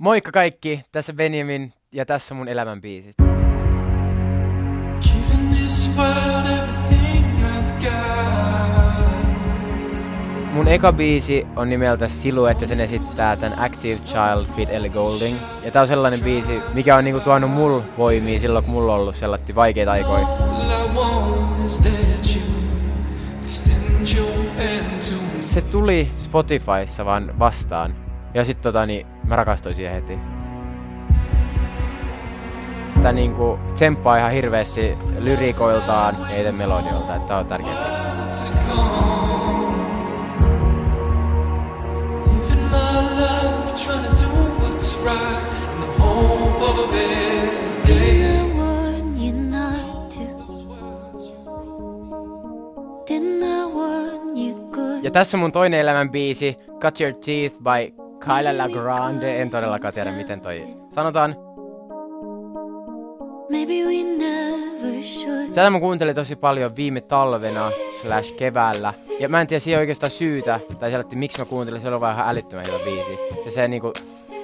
Moikka kaikki, tässä Benjamin ja tässä on mun elämän biisit. Mun eka biisi on nimeltä Silhouette ja sen esittää tän Active Child Fit Ellie Golding. Ja tää on sellainen biisi, mikä on niinku tuonut mulle voimia silloin, kun mulla on ollut sellaisia vaikeita aikoja. Se tuli Spotifyssa vaan vastaan. Ja sit tota niin, mä rakastuin siihen heti. Tää niinku tsemppaa ihan hirveesti lyrikoiltaan ja itse melodiolta, että tää on tärkeä biisi. Didn't I warn you not to? Didn't I warn you good? Ja tässä on mun toinen elämän biisi, Cut Your Teeth by Kyla LaGrande. En todellakaan tiedä, miten toi sanotaan. Tätä mä kuuntelin tosi paljon viime talvena slash keväällä. Ja mä en tiedä siihen oikeastaan syytä, tai sellainen, miksi mä kuuntelin, se oli vaan ihan älyttömän hyvä biisi. Ja se niinku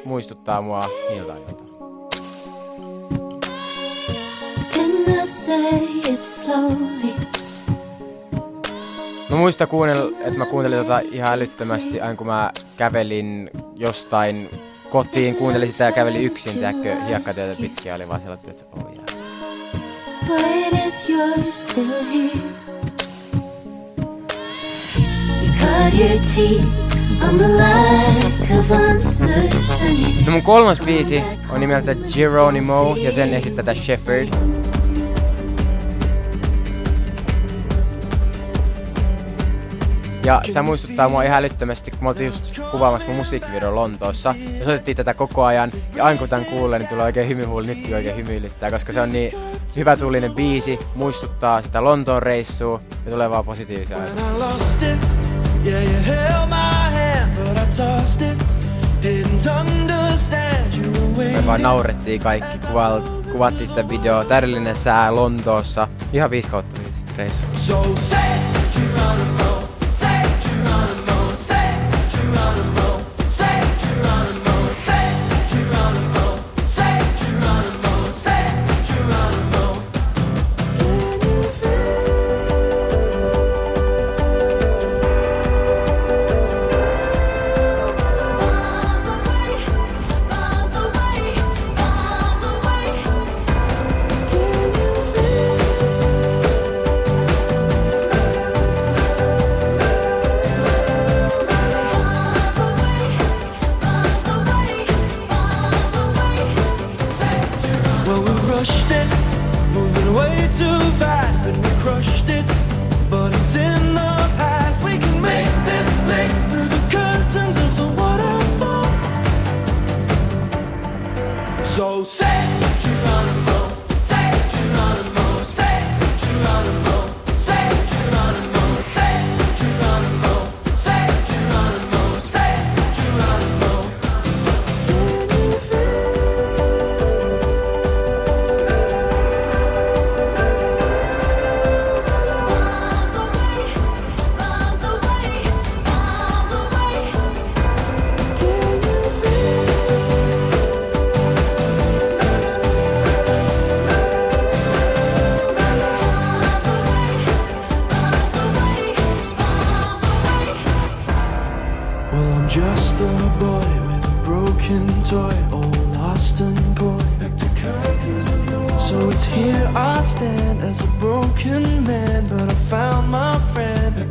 muistuttaa mua niiltä ajoilta. Mä muistan kuunnella, että mä kuuntelin tota ihan älyttömästi aina kun mä kävelin jostain kotiin, kuuntelin sitä ja kävelin yksin, tiedätkö, hiekkatietä pitkiä oli vaan sellainen, että oh yeah. Is yours still here? You cut your teeth No mun kolmas biisi on nimeltä Geronimo ja sen esittää tää Ja tää muistuttaa mua ihan älyttömästi, kun me oltiin just kuvaamassa mun musiikkivideo Lontoossa. Ja soitettiin tätä koko ajan. Ja aina kun tän kuulee, niin tulee oikein hymyhuuli, nytkin oikein hymyilyttää, koska se on niin hyvä tuulinen biisi, muistuttaa sitä Lontoon reissua ja tulee vaan positiivisia ajatuksia. When I lost it, yeah, you held my hand, but I tossed it. Didn't understand you were Me vaan naurettiin kaikki, kuval, kuvattiin sitä videoa, täydellinen sää Lontoossa. Ihan 5 kautta 5 reissu. So say Well, we rushed it, moving way too fast, and we crushed it. But it's in broken toy, all lost and coy. So it's here I stand as a broken man, but I found my friend.